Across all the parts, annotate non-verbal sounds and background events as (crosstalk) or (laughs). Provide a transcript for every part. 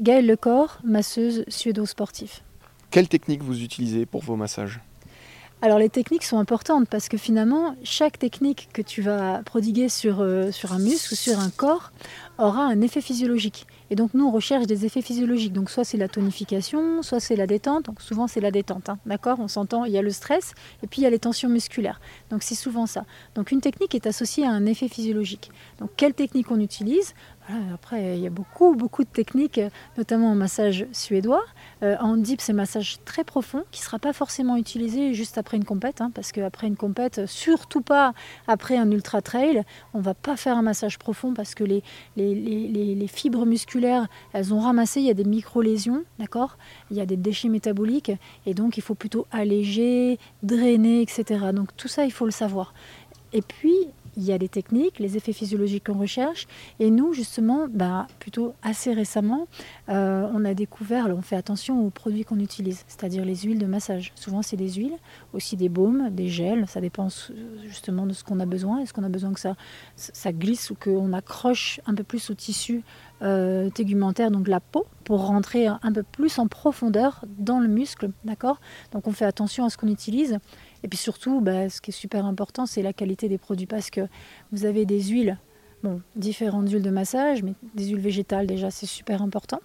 Gaëlle Lecor, masseuse suédo-sportive. Quelle technique vous utilisez pour vos massages? Alors les techniques sont importantes parce que finalement, chaque technique que tu vas prodiguer sur, euh, sur un muscle ou sur un corps aura un effet physiologique. Et donc nous, on recherche des effets physiologiques. Donc soit c'est la tonification, soit c'est la détente. Donc souvent c'est la détente, hein. d'accord? On s'entend, il y a le stress et puis il y a les tensions musculaires. Donc c'est souvent ça. Donc une technique est associée à un effet physiologique. Donc quelle technique on utilise? Après, il y a beaucoup, beaucoup de techniques, notamment en massage suédois. Euh, en c'est un massage très profond qui ne sera pas forcément utilisé juste après une compète, hein, parce qu'après une compète, surtout pas après un ultra trail, on ne va pas faire un massage profond parce que les, les, fibres musculaires, elles ont ramassé, il y a des micro-lésions, d'accord? Il y a des déchets métaboliques, et donc il faut plutôt alléger, drainer, etc. Donc tout ça, il faut le savoir. Et puis, il y a des techniques, les effets physiologiques qu'on recherche. Et nous, justement, bah, plutôt assez récemment, euh, on a découvert, on fait attention aux produits qu'on utilise, c'est-à-dire les huiles de massage. Souvent, c'est des huiles, aussi des baumes, des gels. Ça dépend justement de ce qu'on a besoin. Est-ce qu'on a besoin que ça, glisse ou qu'on accroche un peu plus au tissu euh, tégumentaire, donc la peau, pour rentrer un peu plus en profondeur dans le muscle, Donc on fait attention à ce qu'on utilise. Et puis surtout, bah, ce qui est super important, c'est la qualité des produits parce que vous avez des huiles, bon, différentes huiles de massage, mais des huiles végétales déjà, c'est super important.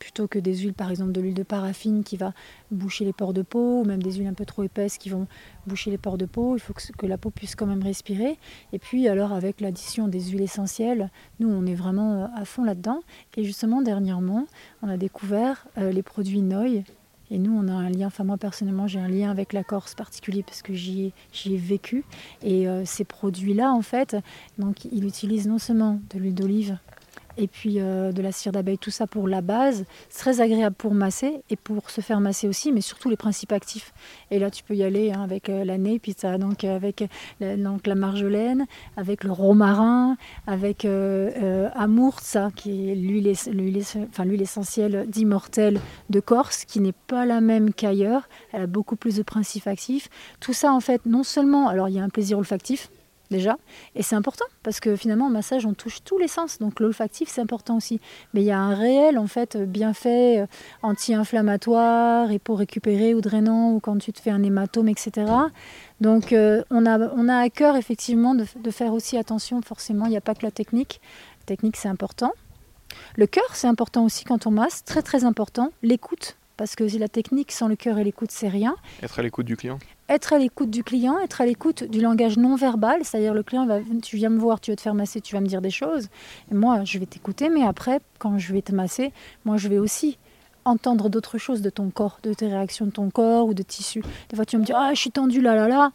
Plutôt que des huiles, par exemple, de l'huile de paraffine qui va boucher les pores de peau, ou même des huiles un peu trop épaisses qui vont boucher les pores de peau. Il faut que, la peau puisse quand même respirer. Et puis, alors, avec l'addition des huiles essentielles, nous, on est vraiment euh, à fond là-dedans. Et justement, dernièrement, on a découvert euh, les produits Noy et nous, on a un lien, enfin moi personnellement, j'ai un lien avec la Corse particulier parce que j'y ai, vécu. Et euh, ces produits-là, en fait, donc ils utilisent non seulement de l'huile d'olive, et puis euh, de la cire d'abeille, tout ça pour la base. C'est très agréable pour masser et pour se faire masser aussi, mais surtout les principes actifs. Et là, tu peux y aller hein, avec euh, la nez-pizza, donc euh, avec la, donc, la marjolaine, avec le romarin, avec Amour, ça, qui est l'huile enfin, essentielle d'immortel de Corse, qui n'est pas la même qu'ailleurs. Elle a beaucoup plus de principes actifs. Tout ça, en fait, non seulement, alors il y a un plaisir olfactif, déjà. Et c'est important parce que finalement, en massage, on touche tous les sens. Donc l'olfactif, c'est important aussi. Mais il y a un réel en fait bienfait euh, anti-inflammatoire et pour récupérer ou drainant ou quand tu te fais un hématome, etc. Donc euh, on, a, à cœur effectivement de, de faire aussi attention. Forcément, il n'y a pas que la technique. La technique, c'est important. Le cœur, c'est important aussi quand on masse, très très important. L'écoute, parce que la technique sans le cœur et l'écoute, c'est rien. Être à l'écoute du client Être à l'écoute du client, être à l'écoute du langage non verbal, c'est-à-dire le client, va, tu viens me voir, tu veux te faire masser, tu vas me dire des choses. Et moi, je vais t'écouter, mais après, quand je vais te masser, moi, je vais aussi entendre d'autres choses de ton corps, de tes réactions de ton corps ou de tissu. Des fois, tu vas me dire, ah, je suis tendue là, là, là.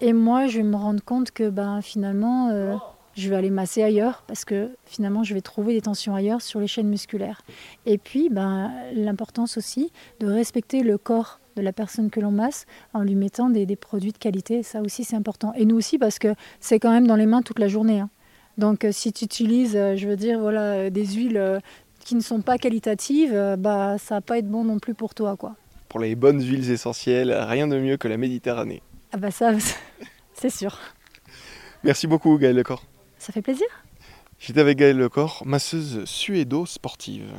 Et moi, je vais me rendre compte que ben, finalement, euh, je vais aller masser ailleurs parce que finalement je vais trouver des tensions ailleurs sur les chaînes musculaires. Et puis ben, l'importance aussi de respecter le corps de la personne que l'on masse en lui mettant des, produits de qualité, ça aussi c'est important. Et nous aussi parce que c'est quand même dans les mains toute la journée. Hein. Donc euh, si tu utilises, euh, je veux dire, voilà, euh, des huiles qui ne sont pas qualitatives, bah, ça va pas être bon non plus pour toi. quoi. Pour les bonnes huiles essentielles, rien de mieux que la Méditerranée. Ah bah ça, (laughs) c'est sûr. Merci beaucoup Gaël Lecor. Ça fait plaisir. J'étais avec Gaëlle Lecor, masseuse suédo-sportive.